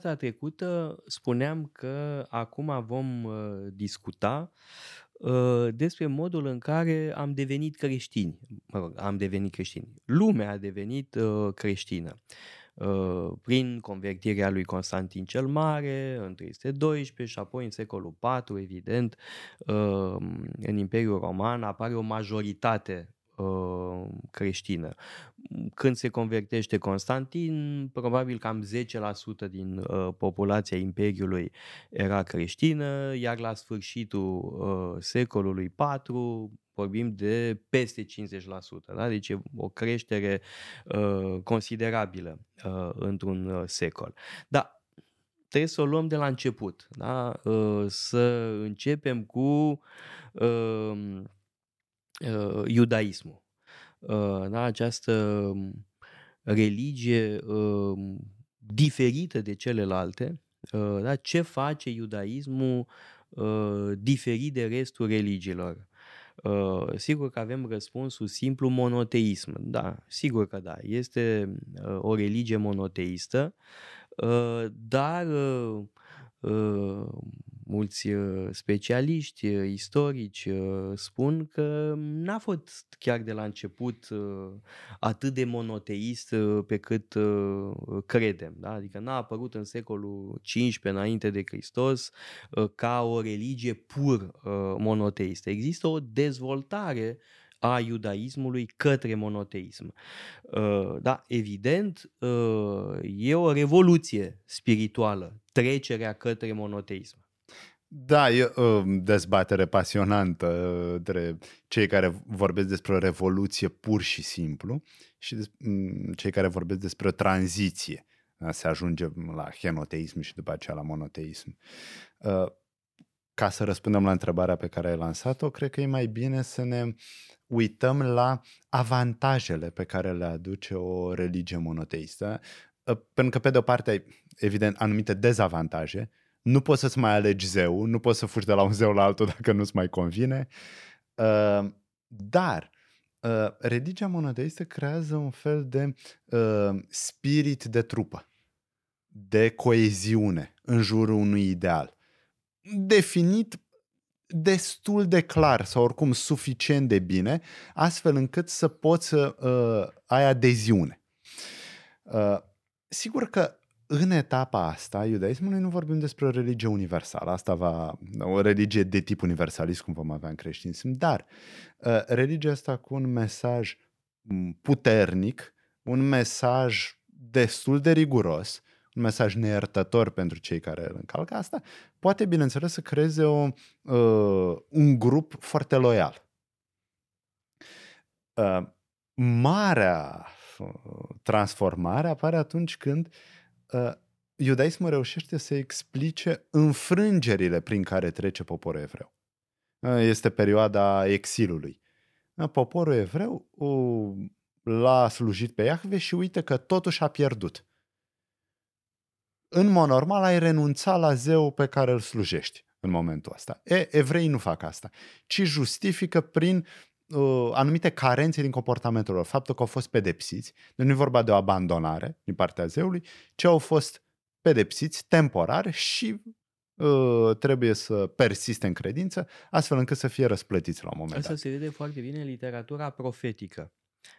data trecută spuneam că acum vom uh, discuta uh, despre modul în care am devenit creștini. Mă rog, am devenit creștini. Lumea a devenit uh, creștină prin convertirea lui Constantin cel Mare în 312 și apoi în secolul IV, evident, în Imperiul Roman apare o majoritate Uh, creștină. Când se convertește Constantin, probabil cam 10% din uh, populația Imperiului era creștină, iar la sfârșitul uh, secolului IV vorbim de peste 50%, da? deci e o creștere uh, considerabilă uh, într-un uh, secol. Da, trebuie să o luăm de la început, da? uh, să începem cu uh, uh, iudaismul. Uh, da? Această um, religie uh, diferită de celelalte, uh, da? ce face iudaismul uh, diferit de restul religiilor? Uh, sigur că avem răspunsul simplu monoteism. Da, sigur că da. Este uh, o religie monoteistă, uh, dar uh, uh, mulți uh, specialiști uh, istorici uh, spun că n-a fost chiar de la început atât de monoteist pe cât credem. Da? Adică n-a apărut în secolul XV înainte de Hristos ca o religie pur monoteistă. Există o dezvoltare a iudaismului către monoteism. Da, evident, e o revoluție spirituală, trecerea către monoteism. Da, e o dezbatere pasionantă uh, între cei care vorbesc despre o revoluție pur și simplu și des, mm, cei care vorbesc despre o tranziție. Da, se ajunge la henoteism și după aceea la monoteism. Uh, ca să răspundem la întrebarea pe care ai lansat-o, cred că e mai bine să ne uităm la avantajele pe care le aduce o religie monoteistă, uh, pentru că pe de o parte ai, evident, anumite dezavantaje, nu poți să-ți mai alegi zeu, nu poți să fugi de la un zeu la altul dacă nu-ți mai convine. Uh, dar uh, religia monoteistă creează un fel de uh, spirit de trupă, de coeziune în jurul unui ideal. Definit destul de clar sau oricum suficient de bine, astfel încât să poți să uh, ai adeziune. Uh, sigur că în etapa asta, iudaismului, nu vorbim despre o religie universală. Asta va, o religie de tip universalist, cum vom avea în creștinism, dar uh, religia asta cu un mesaj puternic, un mesaj destul de riguros, un mesaj neiertător pentru cei care îl încalcă asta, poate, bineînțeles, să creeze o, uh, un grup foarte loial. Uh, marea uh, transformare apare atunci când uh, uh, iudaismul reușește să explice înfrângerile prin care trece poporul evreu. Uh, este perioada exilului. Uh, poporul evreu uh, l-a slujit pe Iahve și uite că totuși a pierdut. În mod normal ai renunța la zeu pe care îl slujești în momentul ăsta. E, evrei nu fac asta, ci justifică prin uh, anumite carențe din comportamentul lor, faptul că au fost pedepsiți, deci nu e vorba de o abandonare din partea zeului, ci au fost pedepsiți temporar și uh, trebuie să persiste în credință, astfel încât să fie răsplătiți la un moment Asta dat. se vede foarte bine în literatura profetică.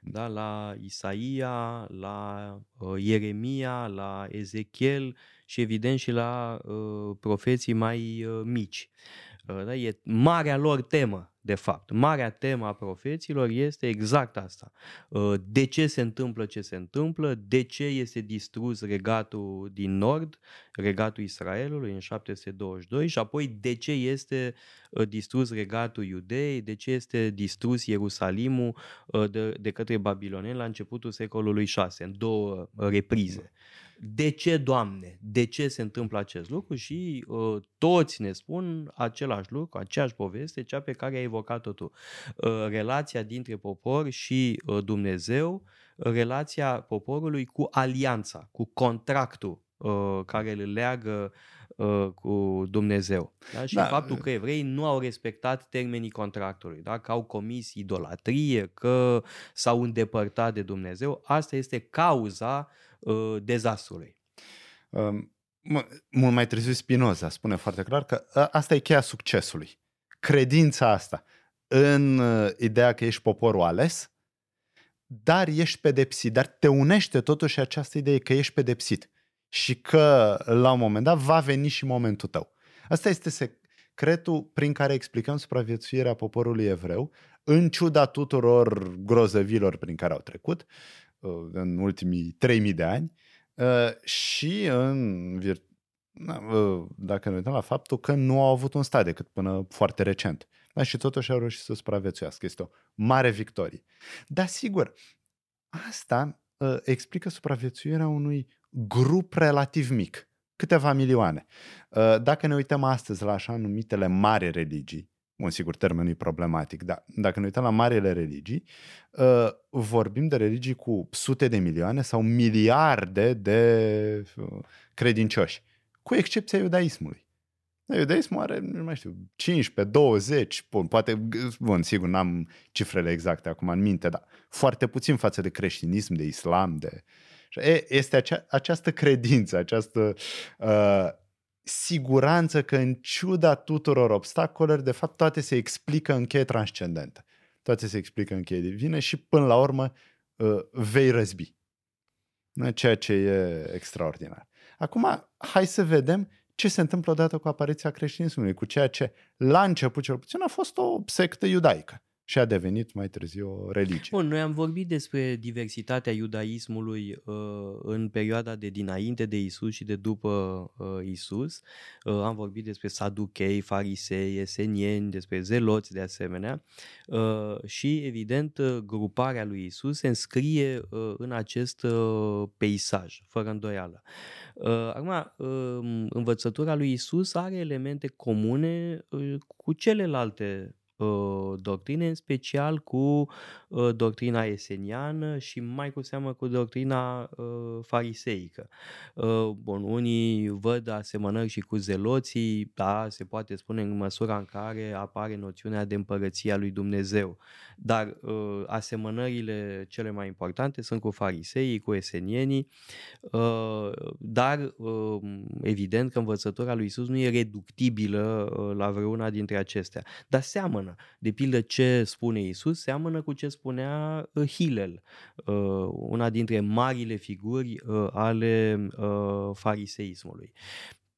Da, la Isaia, la uh, Ieremia, la Ezechiel și evident și la uh, profeții mai uh, mici. Uh, da, e marea lor temă de fapt. Marea temă a profeților este exact asta. Uh, de ce se întâmplă ce se întâmplă, de ce este distrus regatul din nord, regatul Israelului în 722 și apoi de ce este uh, distrus regatul Iudei, de ce este distrus Ierusalimul uh, de, de către babiloneni la începutul secolului 6, în două reprize de ce, Doamne, de ce se întâmplă acest lucru și uh, toți ne spun același lucru, aceeași poveste, cea pe care ai evocat-o tu. Uh, relația dintre popor și uh, Dumnezeu, relația poporului cu alianța, cu contractul uh, care îl leagă uh, cu Dumnezeu. Da? Și da. faptul că evreii nu au respectat termenii contractului, da? că au comis idolatrie, că s-au îndepărtat de Dumnezeu, asta este cauza uh, dezastrului. Um, mult mai târziu Spinoza spune foarte clar că asta e cheia succesului. Credința asta în uh, ideea că ești poporul ales, dar ești pedepsit, dar te unește totuși această idee că ești pedepsit și că la un moment dat va veni și momentul tău. Asta este secretul prin care explicăm supraviețuirea poporului evreu, în ciuda tuturor grozăvilor prin care au trecut uh, în ultimii 3000 de ani uh, și în vir- dacă ne uităm la faptul că nu au avut un stat decât până foarte recent. Da, și totuși au reușit să supraviețuiască. Este o mare victorie. Dar sigur, asta uh, explică supraviețuirea unui grup relativ mic, câteva milioane. Uh, dacă ne uităm astăzi la așa numitele mari religii, un sigur termenul e problematic, dar dacă ne uităm la marile religii, uh, vorbim de religii cu sute de milioane sau miliarde de uh, credincioși, cu excepția iudaismului. Iudaismul are, nu mai știu, 15, 20, bun, poate, bun, sigur, n-am cifrele exacte acum în minte, dar foarte puțin față de creștinism, de islam, de... Este acea, această credință, această uh, siguranță că în ciuda tuturor obstacolelor, de fapt, toate se explică în cheie transcendentă. Toate se explică în cheie divină și, până la urmă, uh, vei răzbi. Ceea ce e extraordinar. Acum, hai să vedem ce se întâmplă odată cu apariția creștinismului, cu ceea ce la început cel puțin a fost o sectă iudaică și a devenit mai târziu o religie. Bun, noi am vorbit despre diversitatea iudaismului uh, în perioada de dinainte de Isus și de după uh, Isus. Uh, am vorbit despre saduchei, farisei, esenieni, despre zeloți de asemenea. Uh, și, evident, uh, gruparea lui Isus se înscrie uh, în acest uh, peisaj, fără îndoială. Uh, acum, uh, învățătura lui Isus are elemente comune uh, cu celelalte uh, doctrine, în special cu uh, doctrina eseniană și mai cu seamă cu doctrina uh, fariseică. Uh, bun, unii văd asemănări și cu zeloții, da, se poate spune în măsura în care apare noțiunea de împărăția lui Dumnezeu. Dar uh, asemănările cele mai importante sunt cu fariseii, cu esenienii, uh, dar uh, evident că învățătura lui Isus nu e reductibilă uh, la vreuna dintre acestea, dar seamănă seamănă. De pildă ce spune Isus seamănă cu ce spunea uh, Hillel, uh, una dintre marile figuri uh, ale fariseismului.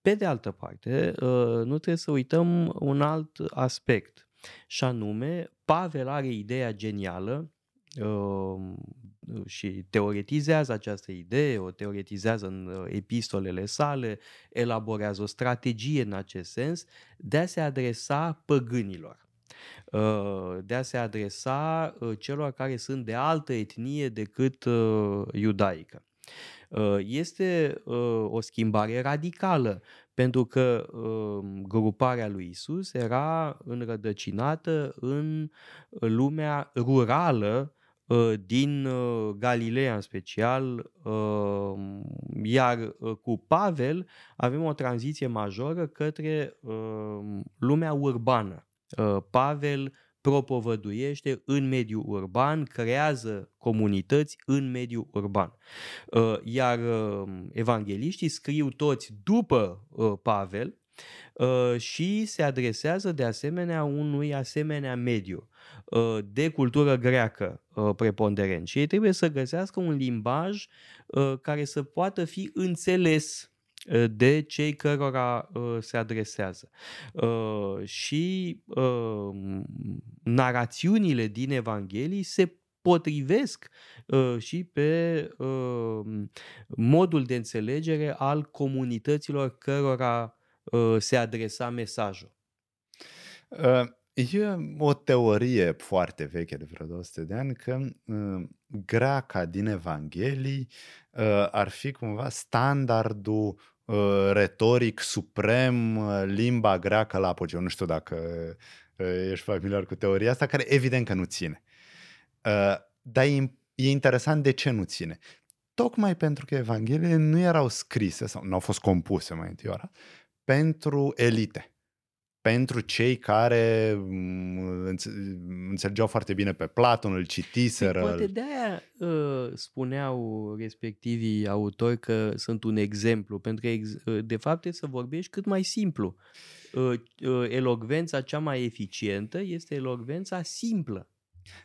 Pe de altă parte, nu trebuie să uităm un alt aspect, și anume, Pavel are ideea genială și teoretizează această idee, o teoretizează în epistolele sale, elaborează o strategie în acest sens de a se adresa păgânilor. Uh, de a se adresa uh, celor care sunt de altă etnie decât uh, iudaică. Este o schimbare radicală, pentru că gruparea lui Isus era înrădăcinată în lumea rurală din Galileea în special, iar cu Pavel avem o tranziție majoră către lumea urbană. Uh, Pavel propovăduiește în mediul urban, creează comunități în mediul urban. Uh, iar uh, evangeliștii scriu toți după Pavel și se adresează de asemenea unui asemenea mediu de cultură greacă preponderent. Și ei trebuie să găsească un limbaj care să poată fi înțeles de cei cărora uh, se adresează. Uh, și uh, narațiunile din Evanghelii se potrivesc uh, și pe uh, modul de înțelegere al comunităților cărora uh, se adresa mesajul. Uh, e o teorie foarte veche de vreo 200 de ani că uh, greaca din Evanghelii uh, ar fi cumva standardul uh, retoric suprem, uh, limba greacă la apogeu. Nu știu dacă uh, ești familiar cu teoria asta, care evident că nu ține. Uh, dar e, e interesant de ce nu ține. Tocmai pentru că Evangheliile nu erau scrise sau nu au fost compuse mai întâi ora pentru elite pentru cei care mm, înțelegeau foarte bine pe Platon, îl citiseră. Poate de aia uh, spuneau respectivii autori că sunt un exemplu, pentru că uh, de fapt e să vorbești cât mai simplu. Uh, uh, elogvența cea mai eficientă este elogvența simplă.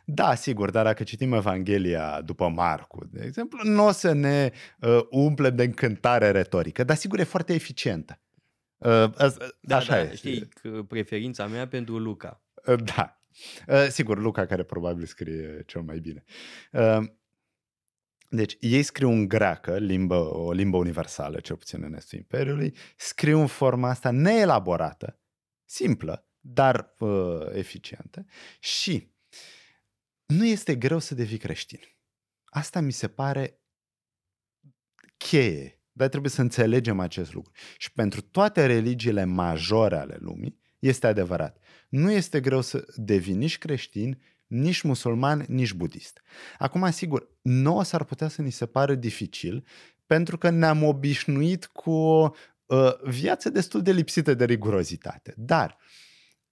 Da, sigur, dar dacă citim Evanghelia după Marcu, de exemplu, nu o să ne uh, umplem de încântare retorică, dar sigur e foarte eficientă. Uh, da, așa da, e. Știi, preferința mea pentru Luca. Uh, da. Uh, sigur, Luca care probabil scrie cel mai bine. Uh, deci, ei scriu în greacă, limbă, o limbă universală, cel puțin în estul Imperiului, scriu în forma asta neelaborată, simplă, dar uh, eficientă și nu este greu să devii creștin. Asta mi se pare cheie, dar trebuie să înțelegem acest lucru. Și pentru toate religiile majore ale lumii, este adevărat. Nu este greu să devii nici creștin, nici musulman, nici budist. Acum, sigur, nouă s-ar putea să ni se pară dificil pentru că ne-am obișnuit cu o uh, viață destul de lipsită de rigurozitate. Dar,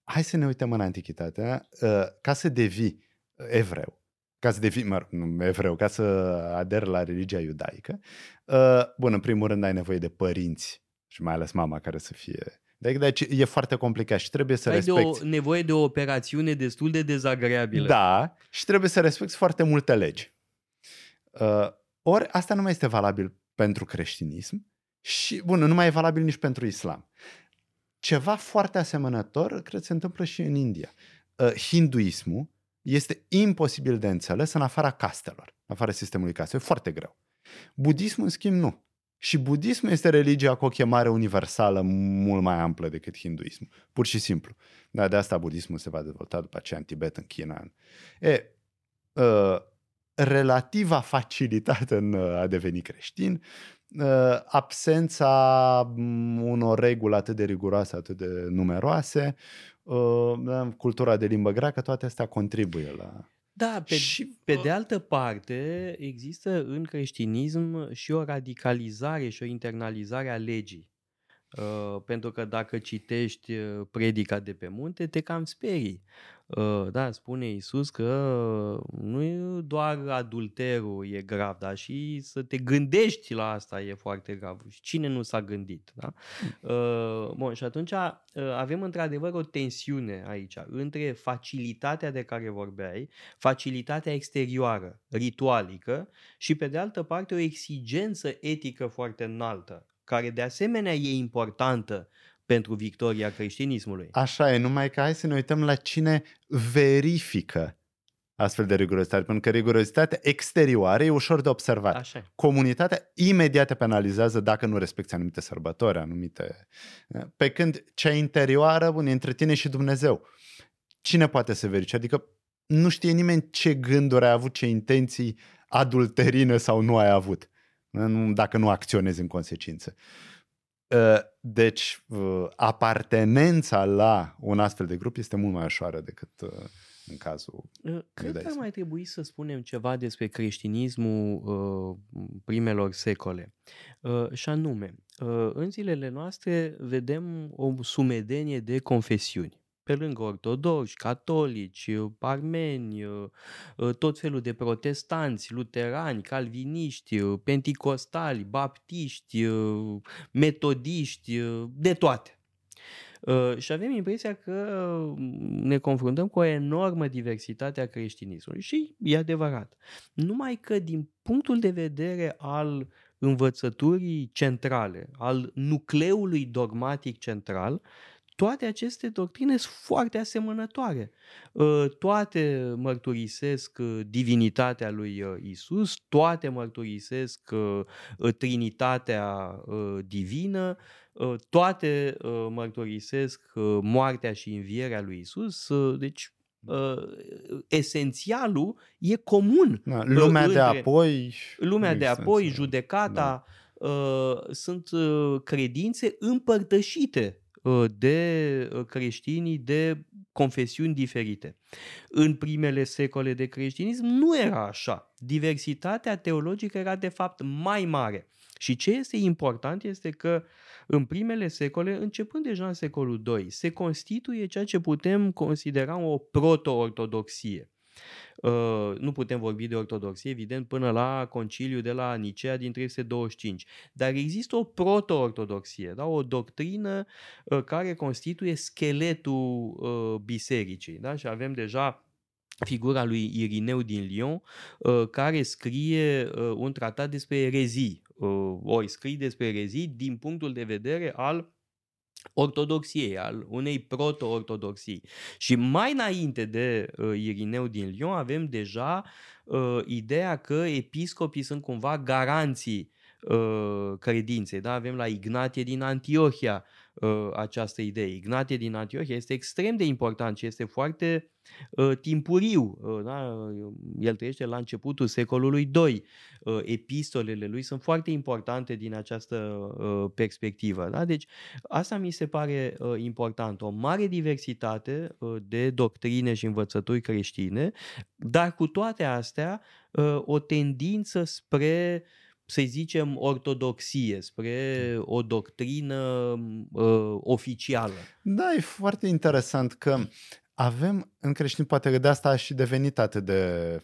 hai să ne uităm în Antichitate, uh, ca să devii evreu, ca să devii, mă, nu evreu, ca să aderi la religia iudaică, uh, bun, în primul rând ai nevoie de părinți și mai ales mama care să fie deci e foarte complicat și trebuie să Ai respecti... de o nevoie de o operațiune destul de dezagreabilă. Da, și trebuie să respecti foarte multe legi. Uh, ori asta nu mai este valabil pentru creștinism și, bun, nu mai e valabil nici pentru islam. Ceva foarte asemănător, cred, se întâmplă și în India. Uh, hinduismul este imposibil de înțeles în afara castelor, în afara sistemului castelor. E foarte greu. Budismul, în schimb, nu. Și budismul este religia cu o chemare universală mult mai amplă decât hinduismul. Pur și simplu. Dar de asta budismul se va dezvolta după aceea în Tibet, în China. E, uh, relativa facilitate în a deveni creștin, uh, absența unor reguli atât de riguroase, atât de numeroase, uh, cultura de limbă greacă, toate astea contribuie la... Da, pe, și, pe de altă parte, există în creștinism și o radicalizare și o internalizare a legii. Uh, pentru că dacă citești uh, predica de pe munte, te cam sperii. Uh, da, spune Isus că nu e doar adulterul e grav, dar și să te gândești la asta e foarte grav. Și cine nu s-a gândit? Da? Hmm. Bun, și atunci avem într-adevăr o tensiune aici între facilitatea de care vorbeai, facilitatea exterioară, ritualică și pe de altă parte o exigență etică foarte înaltă care de asemenea e importantă pentru victoria creștinismului. Așa e, numai că hai să ne uităm la cine verifică astfel de rigurozitate, pentru că rigurozitatea exterioară e ușor de observat. Așa. Comunitatea imediat te penalizează dacă nu respecti anumite sărbători, anumite... Pe când cea interioară, bun, e între tine și Dumnezeu. Cine poate să verifice? Adică nu știe nimeni ce gânduri ai avut, ce intenții adulterine sau nu ai avut dacă nu acționezi în consecință. Ă, deci, ă, apartenența la un astfel de grup este mult mai ușoară decât ă, în cazul Cred că ar mai trebui să spunem ceva despre creștinismul primelor secole. Și anume, în zilele noastre vedem o sumedenie de confesiuni pe lângă ortodoxi, catolici, armeni, tot felul de protestanți, luterani, calviniști, penticostali, baptiști, metodiști, de toate. Și avem impresia că ne confruntăm cu o enormă diversitate a creștinismului și e adevărat. Numai că din punctul de vedere al învățăturii centrale, al nucleului dogmatic central, toate aceste doctrine sunt foarte asemănătoare. Ă, toate mărturisesc ă, divinitatea lui ă, Isus, toate mărturisesc Trinitatea divină, toate mărturisesc moartea și învierea lui Isus. Deci esențialul e comun. Da, lumea de apoi. Lumea de apoi, judecata, da. sunt credințe împărtășite Uh, de uh, creștinii de confesiuni diferite. În primele secole de creștinism nu era așa. Diversitatea teologică era de fapt mai mare. Și ce este important este că în primele secole, începând deja în secolul II, se constituie ceea ce putem considera o proto-ortodoxie. Uh, nu putem vorbi de ortodoxie, evident, până la conciliul de la Nicea din 325. Dar există o proto-ortodoxie, da? o doctrină uh, care constituie scheletul uh, bisericii. Da? Și avem deja figura lui Irineu din Lyon, care scrie un tratat despre erezii. Ori scrie despre erezii din punctul de vedere al ortodoxiei, al unei proto-ortodoxii. Și mai înainte de uh, Irineu din Lyon avem deja uh, ideea că episcopii sunt cumva garanții uh, credinței. Da? Avem la Ignatie din Antiohia uh, această idee. Ignatie din Antiohia este extrem de important și este foarte uh, timpuriu. Uh, da? El trăiește la începutul secolului II. Uh, epistolele lui sunt foarte importante din această uh, perspectivă. Da? Deci asta mi se pare uh, important. O mare diversitate uh, de doctrine și învățături creștine, dar cu toate astea uh, o tendință spre uh, să zicem, ortodoxie, spre o doctrină uh, oficială. Da, e foarte interesant că avem în creștin, poate de asta a și devenit atât de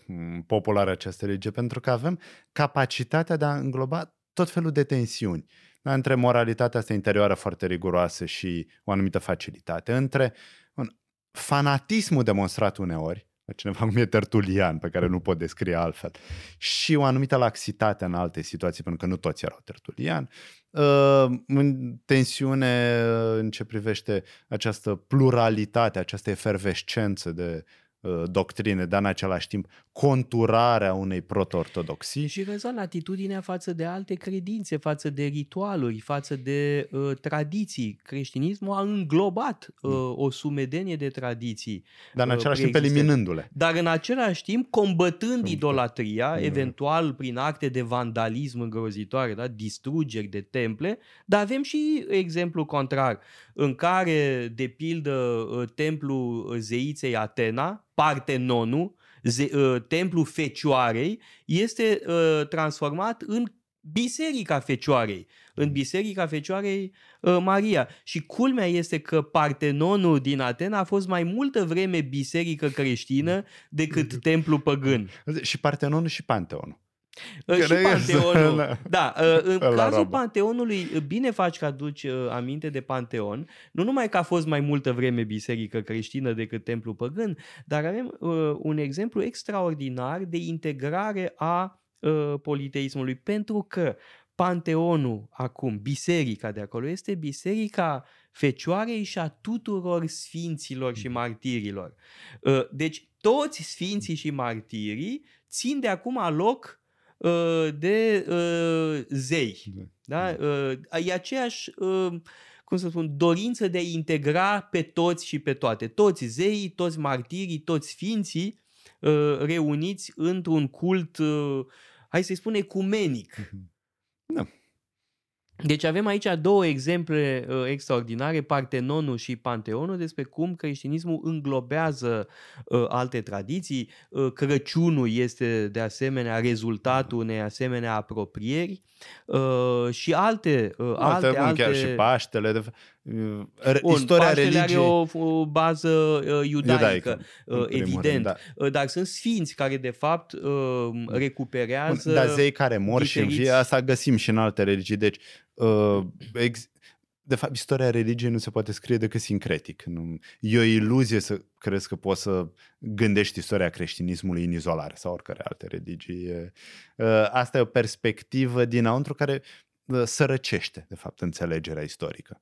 populară această religie, pentru că avem capacitatea de a îngloba tot felul de tensiuni. Da, între moralitatea asta interioară foarte riguroasă și o anumită facilitate, între un fanatismul demonstrat uneori, cineva cum e Tertulian, pe care nu pot descrie altfel, și o anumită laxitate în alte situații, pentru că nu toți erau Tertulian, uh, în tensiune în ce privește această pluralitate, această efervescență de Uh, doctrine, dar în același timp conturarea unei proto-ortodoxii. Și rezolvă atitudinea față de alte credințe, față de ritualuri, față de uh, tradiții. Creștinismul a înglobat uh, mm. o sumedenie de tradiții. Dar în uh, același timp eliminându-le. Dar în același timp combătând idolatria, mm. eventual prin acte de vandalism îngrozitoare, da? distrugeri de temple, dar avem și exemplu contrar, în care, de pildă, uh, templul zeiței Atena, Partenonul, ze, uh, templul Fecioarei, este uh, transformat în Biserica Fecioarei, în Biserica Fecioarei uh, Maria. Și culmea este că Partenonul din Atena a fost mai multă vreme biserică creștină decât templu păgân. Și Partenonul și Panteonul. Uh, și Panteonul. Da, da uh, în cazul arabă. Panteonului, uh, bine faci că aduci aminte de Panteon, nu numai că a fost mai multă vreme biserică creștină decât templu păgân, dar avem un exemplu extraordinar de integrare a politeismului, pentru că Panteonul acum, biserica de acolo, este biserica Fecioarei și a tuturor sfinților și martirilor. Deci toți sfinții și martirii țin de acum loc Uh, de uh, zei. Da? Uh, e aceeași, cum să spun, dorință de a integra pe toți și pe toate. Toți zeii, toți martirii, toți sfinții reuniți într-un cult, hai să-i spun, ecumenic. Mhm. Da. Deci avem aici două exemple uh, extraordinare, Partenonul și Panteonul, despre cum creștinismul înglobează uh, alte tradiții. Uh, Crăciunul este de asemenea rezultatul unei asemenea apropieri uh, și alte... Uh, alte, alte, alte... Chiar și Paștele. De... Bun, Istoria Paștele religiei... are o, o bază uh, iudaică, iudaică uh, evident, rând, da. Uh, dar sunt sfinți care de fapt uh, recuperează... Bun, dar zei care mor diferiți... și învie, asta găsim și în alte religii. Deci, uh, ex... de fapt, istoria religiei nu se poate scrie decât sincretic. Nu... E o iluzie să crezi că poți să gândești istoria creștinismului în izolare sau oricare alte religii. Uh, asta e o perspectivă dinăuntru care uh, sărăcește, de fapt, înțelegerea istorică